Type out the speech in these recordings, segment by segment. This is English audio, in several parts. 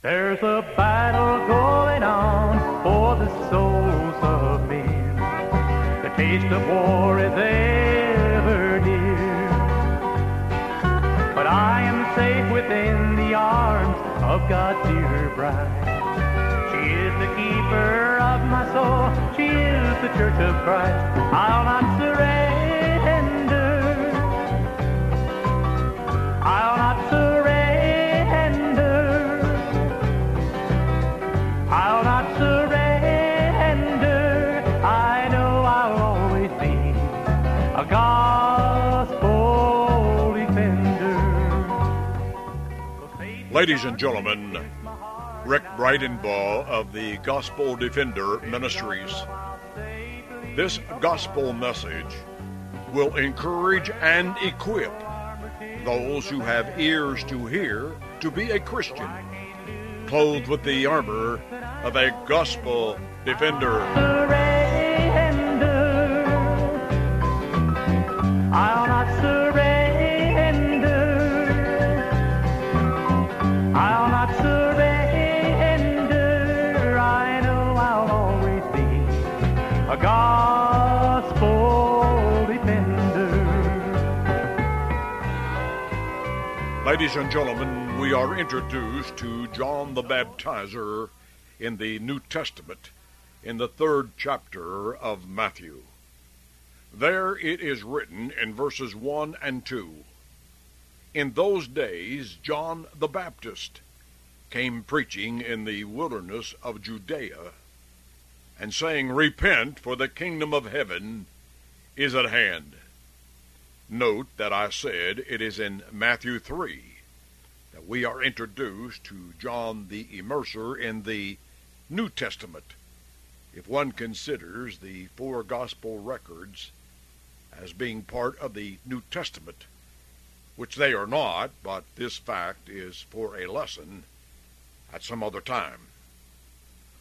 There's a battle going on for the souls of men. The taste of war is ever near. But I am safe within the arms of God's dear bride. She is the keeper of my soul. She is the church of Christ. I'll not Ladies and gentlemen, Rick Bridenbaugh of the Gospel Defender Ministries. This gospel message will encourage and equip those who have ears to hear to be a Christian, clothed with the armor of a gospel defender. Ladies and gentlemen, we are introduced to John the Baptizer in the New Testament in the third chapter of Matthew. There it is written in verses 1 and 2 In those days, John the Baptist came preaching in the wilderness of Judea and saying, Repent, for the kingdom of heaven is at hand. Note that I said it is in Matthew 3 that we are introduced to John the Immerser in the New Testament. If one considers the four gospel records as being part of the New Testament, which they are not, but this fact is for a lesson at some other time.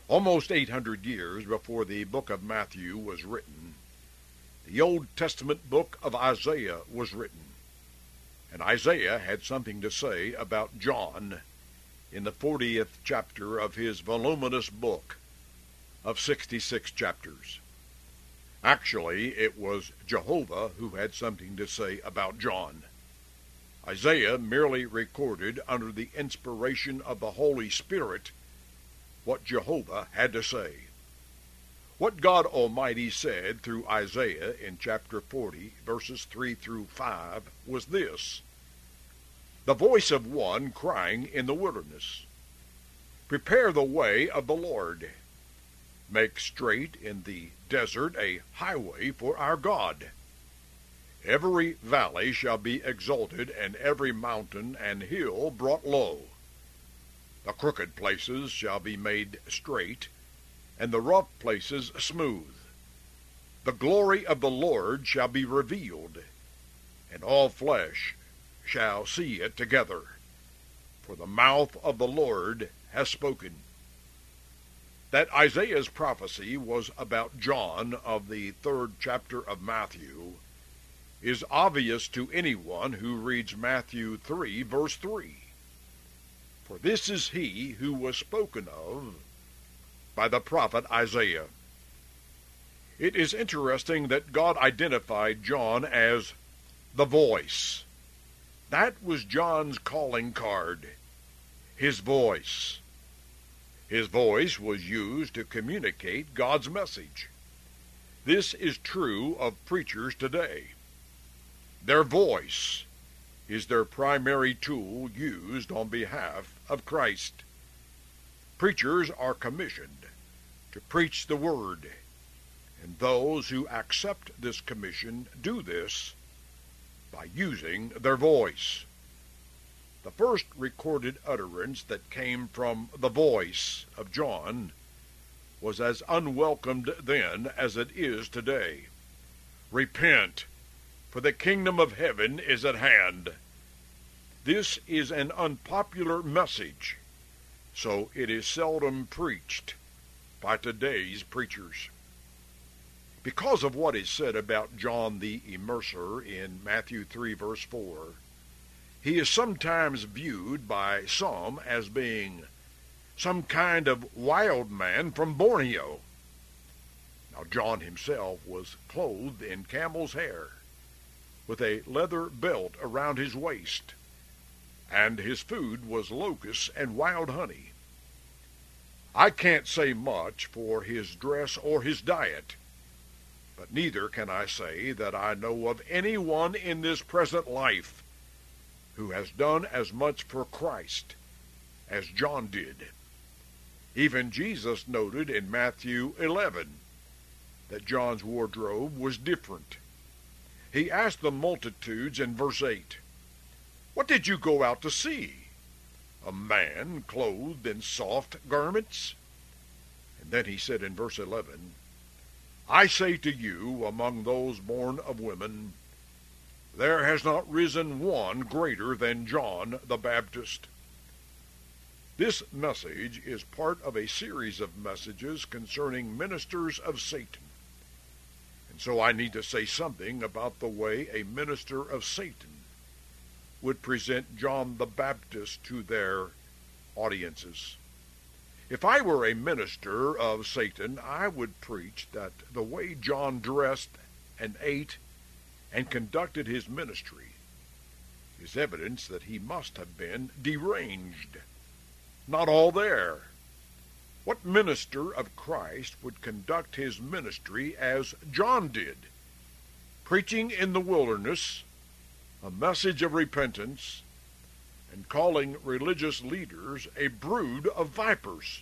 Almost 800 years before the book of Matthew was written, the Old Testament book of Isaiah was written. And Isaiah had something to say about John in the 40th chapter of his voluminous book of 66 chapters. Actually, it was Jehovah who had something to say about John. Isaiah merely recorded under the inspiration of the Holy Spirit what Jehovah had to say. What God Almighty said through Isaiah in chapter 40, verses 3 through 5, was this The voice of one crying in the wilderness, Prepare the way of the Lord. Make straight in the desert a highway for our God. Every valley shall be exalted, and every mountain and hill brought low. The crooked places shall be made straight, and the rough places smooth. The glory of the Lord shall be revealed, and all flesh shall see it together. For the mouth of the Lord has spoken. That Isaiah's prophecy was about John of the third chapter of Matthew is obvious to anyone who reads Matthew 3, verse 3. For this is he who was spoken of by the prophet Isaiah. It is interesting that God identified John as the voice. That was John's calling card. His voice. His voice was used to communicate God's message. This is true of preachers today. Their voice is their primary tool used on behalf of Christ. Preachers are commissioned to preach the Word, and those who accept this commission do this by using their voice. The first recorded utterance that came from the voice of John was as unwelcomed then as it is today. Repent, for the kingdom of heaven is at hand. This is an unpopular message, so it is seldom preached by today's preachers. Because of what is said about John the Immerser in Matthew 3 verse 4, he is sometimes viewed by some as being some kind of wild man from Borneo. Now, John himself was clothed in camel's hair, with a leather belt around his waist, and his food was locusts and wild honey. I can't say much for his dress or his diet, but neither can I say that I know of anyone in this present life who has done as much for Christ as John did. Even Jesus noted in Matthew 11 that John's wardrobe was different. He asked the multitudes in verse 8, What did you go out to see? A man clothed in soft garments? And then he said in verse 11, I say to you, among those born of women, there has not risen one greater than John the Baptist. This message is part of a series of messages concerning ministers of Satan. And so I need to say something about the way a minister of Satan would present John the Baptist to their audiences. If I were a minister of Satan, I would preach that the way John dressed and ate and conducted his ministry is evidence that he must have been deranged. Not all there. What minister of Christ would conduct his ministry as John did, preaching in the wilderness a message of repentance and calling religious leaders a brood of vipers?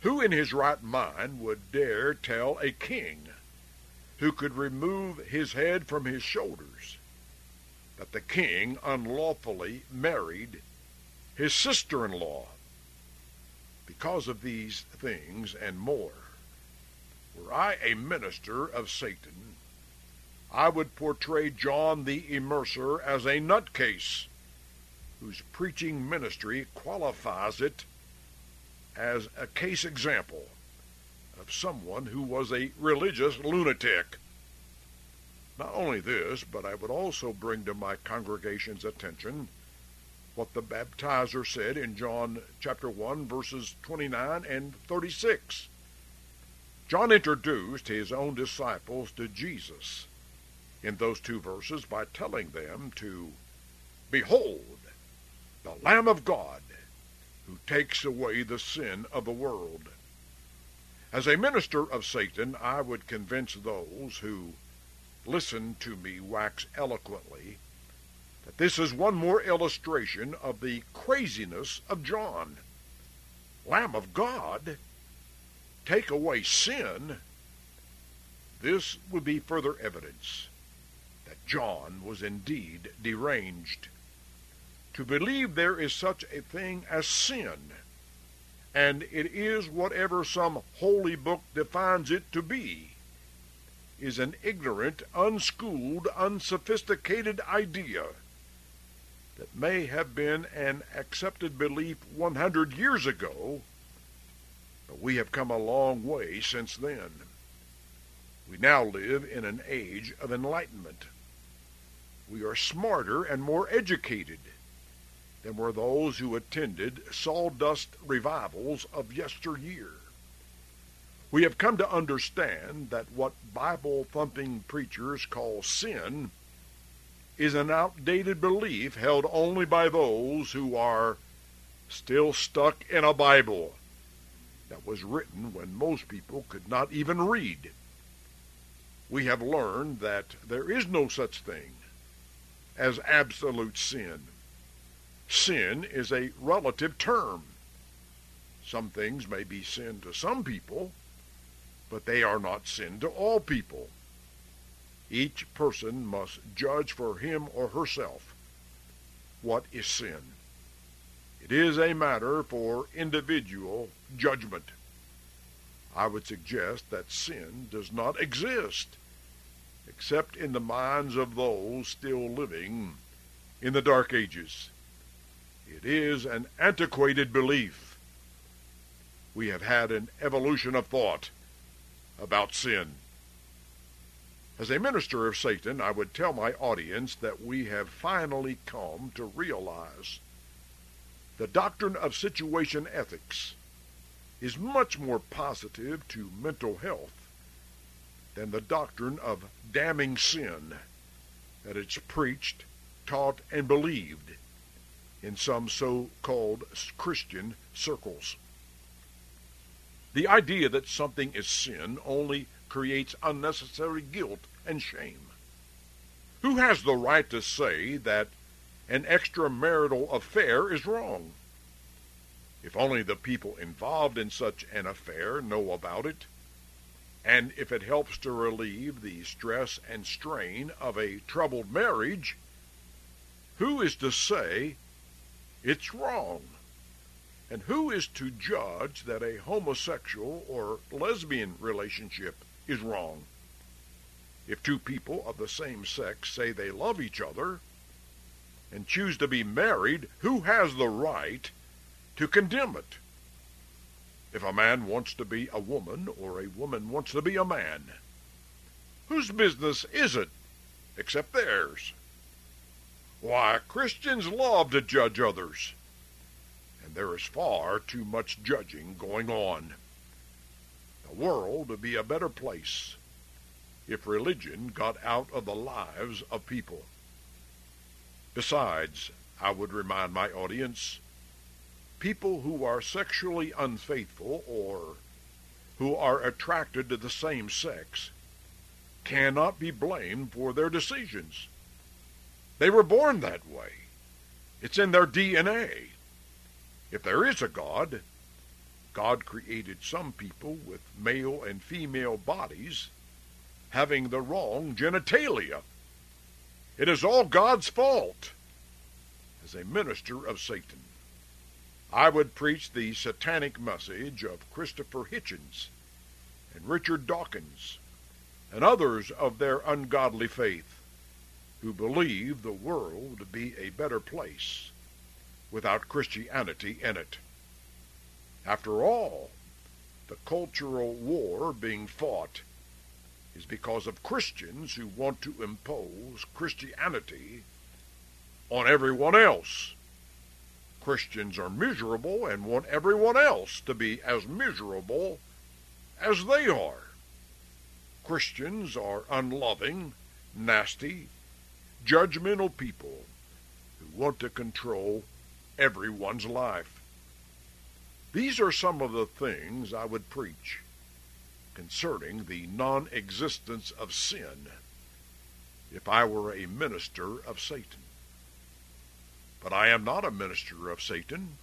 Who in his right mind would dare tell a king who could remove his head from his shoulders, that the king unlawfully married his sister-in-law. Because of these things and more, were I a minister of Satan, I would portray John the Immerser as a nutcase whose preaching ministry qualifies it as a case example of someone who was a religious lunatic. Not only this, but I would also bring to my congregation's attention what the baptizer said in John chapter 1 verses 29 and 36. John introduced his own disciples to Jesus in those two verses by telling them to behold the Lamb of God who takes away the sin of the world. As a minister of Satan, I would convince those who listen to me wax eloquently that this is one more illustration of the craziness of John. Lamb of God, take away sin. This would be further evidence that John was indeed deranged. To believe there is such a thing as sin and it is whatever some holy book defines it to be, is an ignorant, unschooled, unsophisticated idea that may have been an accepted belief 100 years ago, but we have come a long way since then. We now live in an age of enlightenment. We are smarter and more educated than were those who attended sawdust revivals of yesteryear. We have come to understand that what Bible thumping preachers call sin is an outdated belief held only by those who are still stuck in a Bible that was written when most people could not even read. We have learned that there is no such thing as absolute sin. Sin is a relative term. Some things may be sin to some people, but they are not sin to all people. Each person must judge for him or herself. what is sin. It is a matter for individual judgment. I would suggest that sin does not exist except in the minds of those still living in the Dark Ages. It is an antiquated belief. We have had an evolution of thought about sin. As a minister of Satan, I would tell my audience that we have finally come to realize the doctrine of situation ethics is much more positive to mental health than the doctrine of damning sin that it's preached, taught, and believed in some so-called Christian circles. The idea that something is sin only creates unnecessary guilt and shame. Who has the right to say that an extramarital affair is wrong? If only the people involved in such an affair know about it, and if it helps to relieve the stress and strain of a troubled marriage, who is to say it's wrong? And who is to judge that a homosexual or lesbian relationship is wrong? If two people of the same sex say they love each other and choose to be married, who has the right to condemn it? If a man wants to be a woman or a woman wants to be a man, whose business is it except theirs? Why, Christians love to judge others, and there is far too much judging going on. The world would be a better place if religion got out of the lives of people. Besides, I would remind my audience, people who are sexually unfaithful or who are attracted to the same sex cannot be blamed for their decisions. They were born that way. It's in their DNA. If there is a God, God created some people with male and female bodies having the wrong genitalia. It is all God's fault. As a minister of Satan, I would preach the satanic message of Christopher Hitchens and Richard Dawkins and others of their ungodly faith who believe the world to be a better place without Christianity in it. After all, the cultural war being fought is because of Christians who want to impose Christianity on everyone else. Christians are miserable and want everyone else to be as miserable as they are. Christians are unloving, nasty, judgmental people who want to control everyone's life. These are some of the things I would preach concerning the non existence of sin if I were a minister of Satan. But I am not a minister of Satan,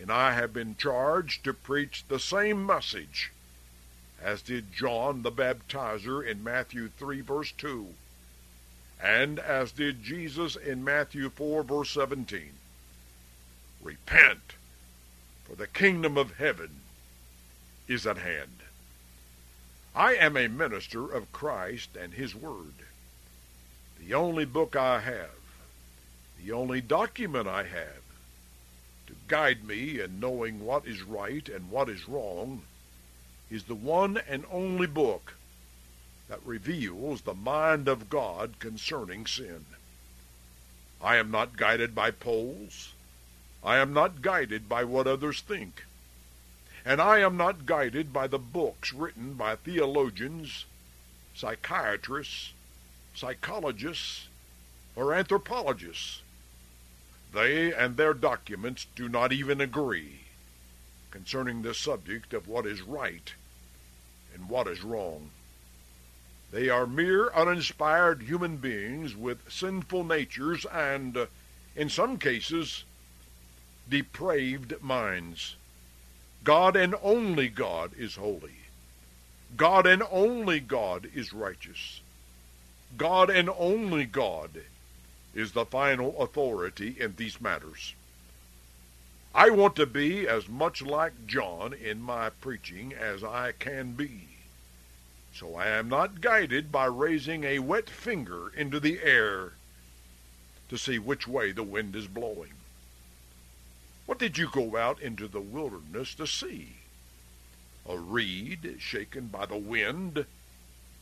and I have been charged to preach the same message as did John the Baptizer in Matthew 3, verse 2, and as did Jesus in Matthew 4, verse 17. Repent, for the kingdom of heaven is at hand. I am a minister of Christ and His Word. The only book I have, the only document I have to guide me in knowing what is right and what is wrong is the one and only book that reveals the mind of God concerning sin. I am not guided by polls. I am not guided by what others think and I am not guided by the books written by theologians, psychiatrists, psychologists, or anthropologists. They and their documents do not even agree concerning the subject of what is right and what is wrong. They are mere uninspired human beings with sinful natures and, in some cases, depraved minds. God and only God is holy. God and only God is righteous. God and only God is the final authority in these matters. I want to be as much like John in my preaching as I can be. So I am not guided by raising a wet finger into the air to see which way the wind is blowing. What did you go out into the wilderness to see? A reed shaken by the wind?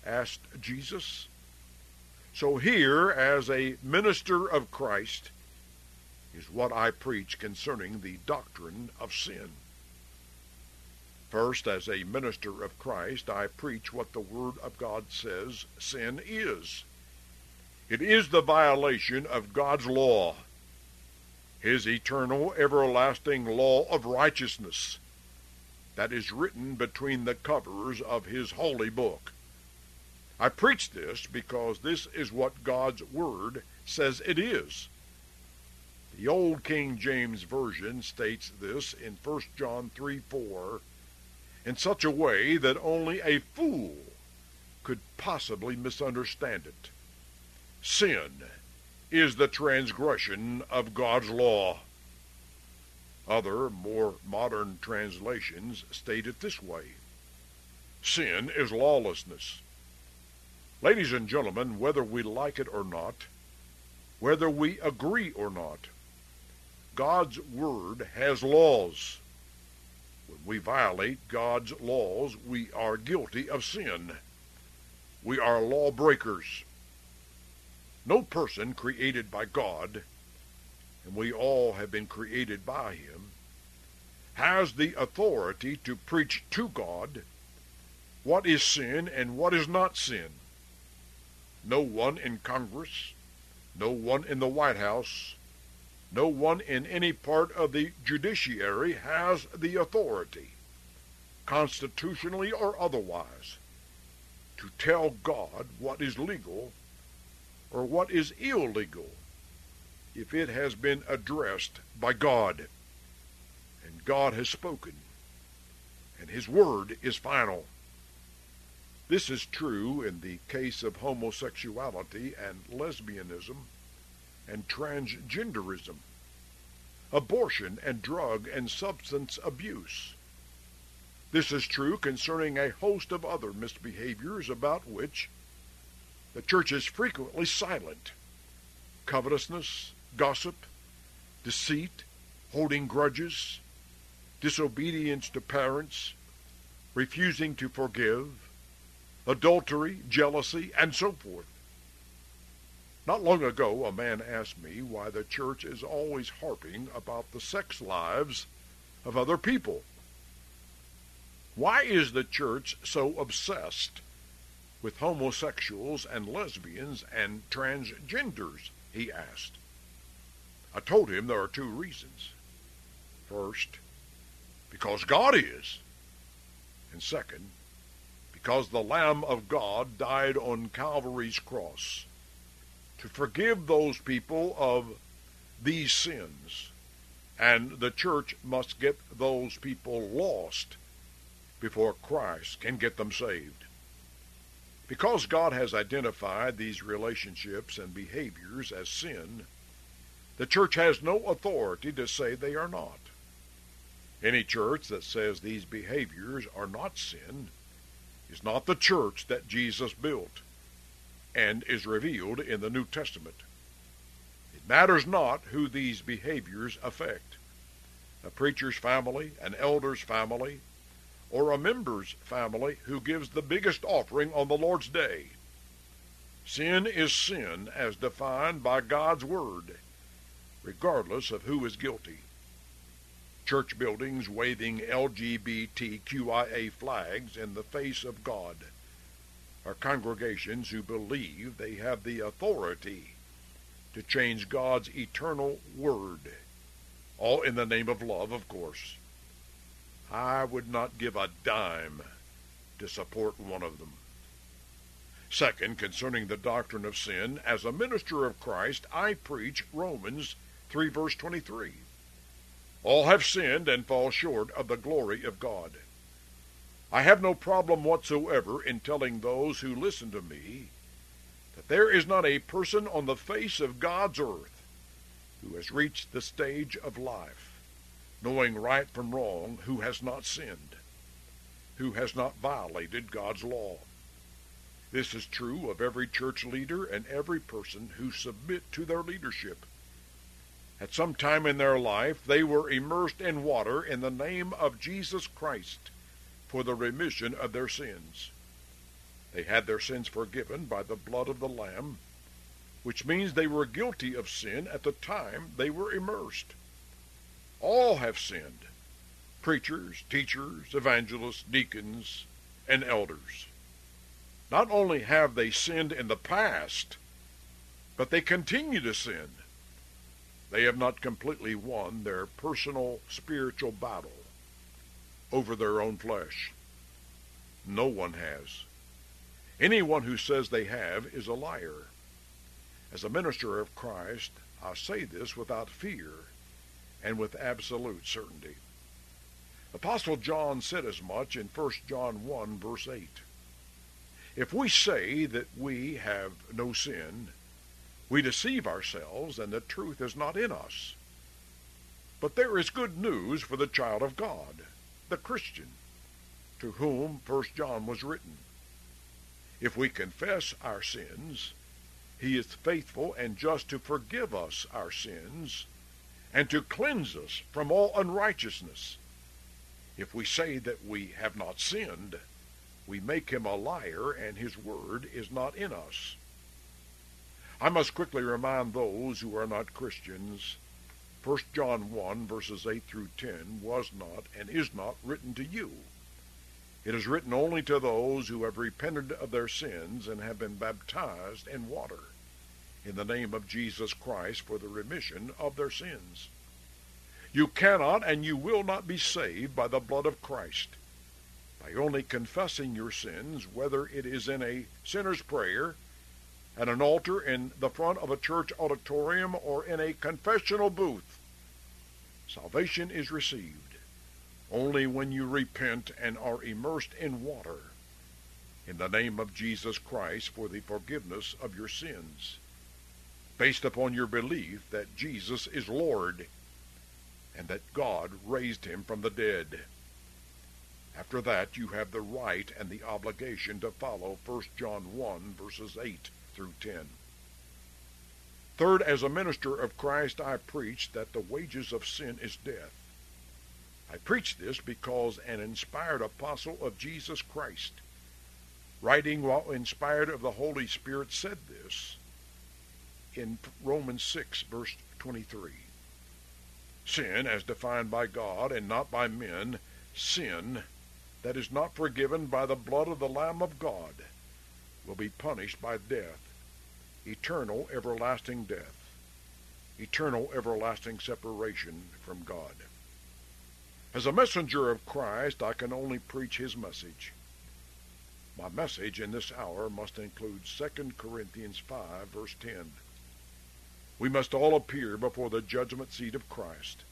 asked Jesus. So here, as a minister of Christ, is what I preach concerning the doctrine of sin. First, as a minister of Christ, I preach what the Word of God says sin is. It is the violation of God's law, His eternal, everlasting law of righteousness that is written between the covers of His holy book. I preach this because this is what God's Word says it is. The Old King James Version states this in 1 John 3 4 in such a way that only a fool could possibly misunderstand it. Sin is the transgression of God's law. Other, more modern translations state it this way Sin is lawlessness. Ladies and gentlemen, whether we like it or not, whether we agree or not, God's Word has laws. When we violate God's laws, we are guilty of sin. We are lawbreakers. No person created by God, and we all have been created by Him, has the authority to preach to God what is sin and what is not sin. No one in Congress, no one in the White House, no one in any part of the judiciary has the authority, constitutionally or otherwise, to tell God what is legal or what is illegal if it has been addressed by God. And God has spoken, and His word is final. This is true in the case of homosexuality and lesbianism and transgenderism, abortion and drug and substance abuse. This is true concerning a host of other misbehaviors about which the church is frequently silent. Covetousness, gossip, deceit, holding grudges, disobedience to parents, refusing to forgive, adultery, jealousy, and so forth. Not long ago, a man asked me why the church is always harping about the sex lives of other people. Why is the church so obsessed with homosexuals and lesbians and transgenders? he asked. I told him there are two reasons. First, because God is. And second, because the Lamb of God died on Calvary's cross to forgive those people of these sins. And the church must get those people lost before Christ can get them saved. Because God has identified these relationships and behaviors as sin, the church has no authority to say they are not. Any church that says these behaviors are not sin is not the church that Jesus built and is revealed in the New Testament. It matters not who these behaviors affect a preacher's family, an elder's family, or a member's family who gives the biggest offering on the Lord's day. Sin is sin as defined by God's Word, regardless of who is guilty. Church buildings waving LGBTQIA flags in the face of God are congregations who believe they have the authority to change God's eternal word, all in the name of love, of course. I would not give a dime to support one of them. Second, concerning the doctrine of sin, as a minister of Christ, I preach Romans 3 verse 23. All have sinned and fall short of the glory of God. I have no problem whatsoever in telling those who listen to me that there is not a person on the face of God's earth who has reached the stage of life, knowing right from wrong, who has not sinned, who has not violated God's law. This is true of every church leader and every person who submit to their leadership. At some time in their life, they were immersed in water in the name of Jesus Christ for the remission of their sins. They had their sins forgiven by the blood of the Lamb, which means they were guilty of sin at the time they were immersed. All have sinned preachers, teachers, evangelists, deacons, and elders. Not only have they sinned in the past, but they continue to sin. They have not completely won their personal spiritual battle over their own flesh. No one has. Anyone who says they have is a liar. As a minister of Christ, I say this without fear and with absolute certainty. Apostle John said as much in 1 John 1, verse 8. If we say that we have no sin, we deceive ourselves, and the truth is not in us. But there is good news for the child of God, the Christian, to whom 1 John was written. If we confess our sins, he is faithful and just to forgive us our sins and to cleanse us from all unrighteousness. If we say that we have not sinned, we make him a liar, and his word is not in us. I must quickly remind those who are not Christians 1 John 1, verses 8 through 10, was not and is not written to you. It is written only to those who have repented of their sins and have been baptized in water in the name of Jesus Christ for the remission of their sins. You cannot and you will not be saved by the blood of Christ by only confessing your sins, whether it is in a sinner's prayer, at an altar in the front of a church auditorium, or in a confessional booth. Salvation is received only when you repent and are immersed in water in the name of Jesus Christ for the forgiveness of your sins, based upon your belief that Jesus is Lord and that God raised him from the dead. After that, you have the right and the obligation to follow 1 John 1, verses 8 through 10. Third, as a minister of Christ, I preach that the wages of sin is death. I preach this because an inspired apostle of Jesus Christ, writing while inspired of the Holy Spirit, said this in Romans 6, verse 23. Sin, as defined by God and not by men, sin that is not forgiven by the blood of the Lamb of God will be punished by death, eternal, everlasting death, eternal, everlasting separation from God. As a messenger of Christ, I can only preach his message. My message in this hour must include 2 Corinthians 5, verse 10. We must all appear before the judgment seat of Christ,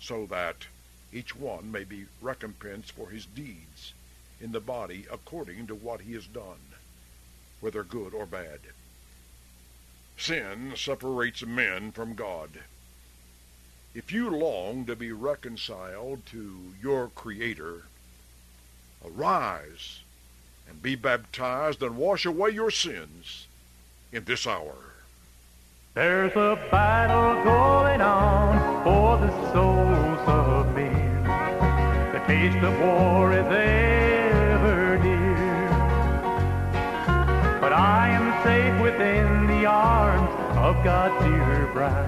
so that each one may be recompensed for his deeds in the body according to what he has done, whether good or bad. Sin separates men from God. If you long to be reconciled to your Creator, arise and be baptized and wash away your sins in this hour. There's a battle going on for the souls of men. The taste of war is ever of God's dear bride.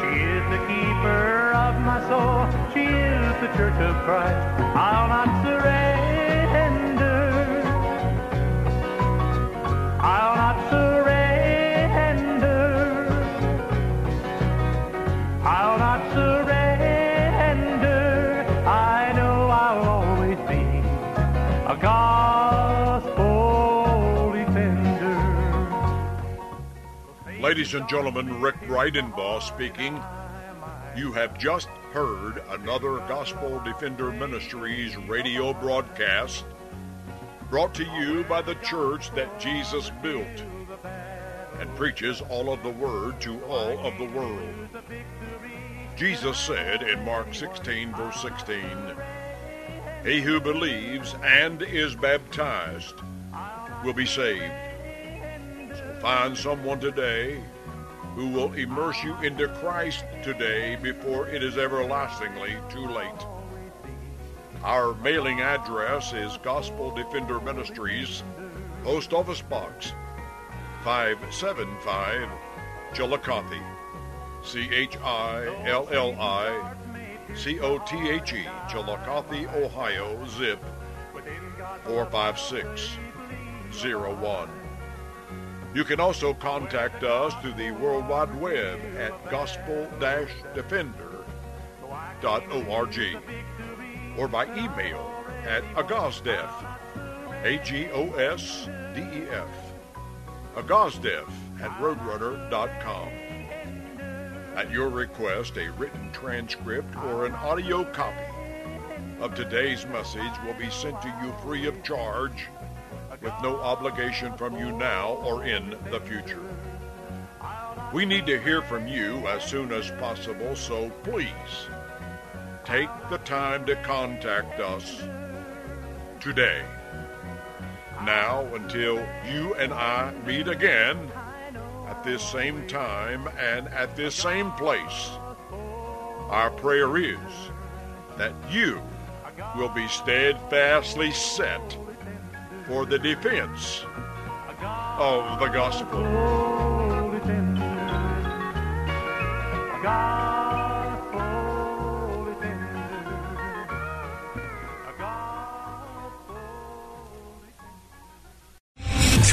She is the keeper of my soul. She is the church of Christ. I'll not surrender. I'll not surrender. Ladies and gentlemen, Rick Bridenbaugh speaking. You have just heard another Gospel Defender Ministries radio broadcast brought to you by the church that Jesus built and preaches all of the word to all of the world. Jesus said in Mark 16, verse 16, He who believes and is baptized will be saved. Find someone today who will immerse you into Christ today before it is everlastingly too late. Our mailing address is Gospel Defender Ministries, Post Office Box 575, Chillicothe, C H I L L I C O T H E, Chillicothe, Ohio, zip 45601. You can also contact us through the World Wide Web at gospel-defender.org or by email at agosdef, A-G-O-S-D-E-F, agosdef at roadrunner.com. At your request, a written transcript or an audio copy of today's message will be sent to you free of charge with no obligation from you now or in the future. We need to hear from you as soon as possible, so please take the time to contact us today. Now, until you and I meet again at this same time and at this same place, our prayer is that you will be steadfastly set for the defense of the gospel.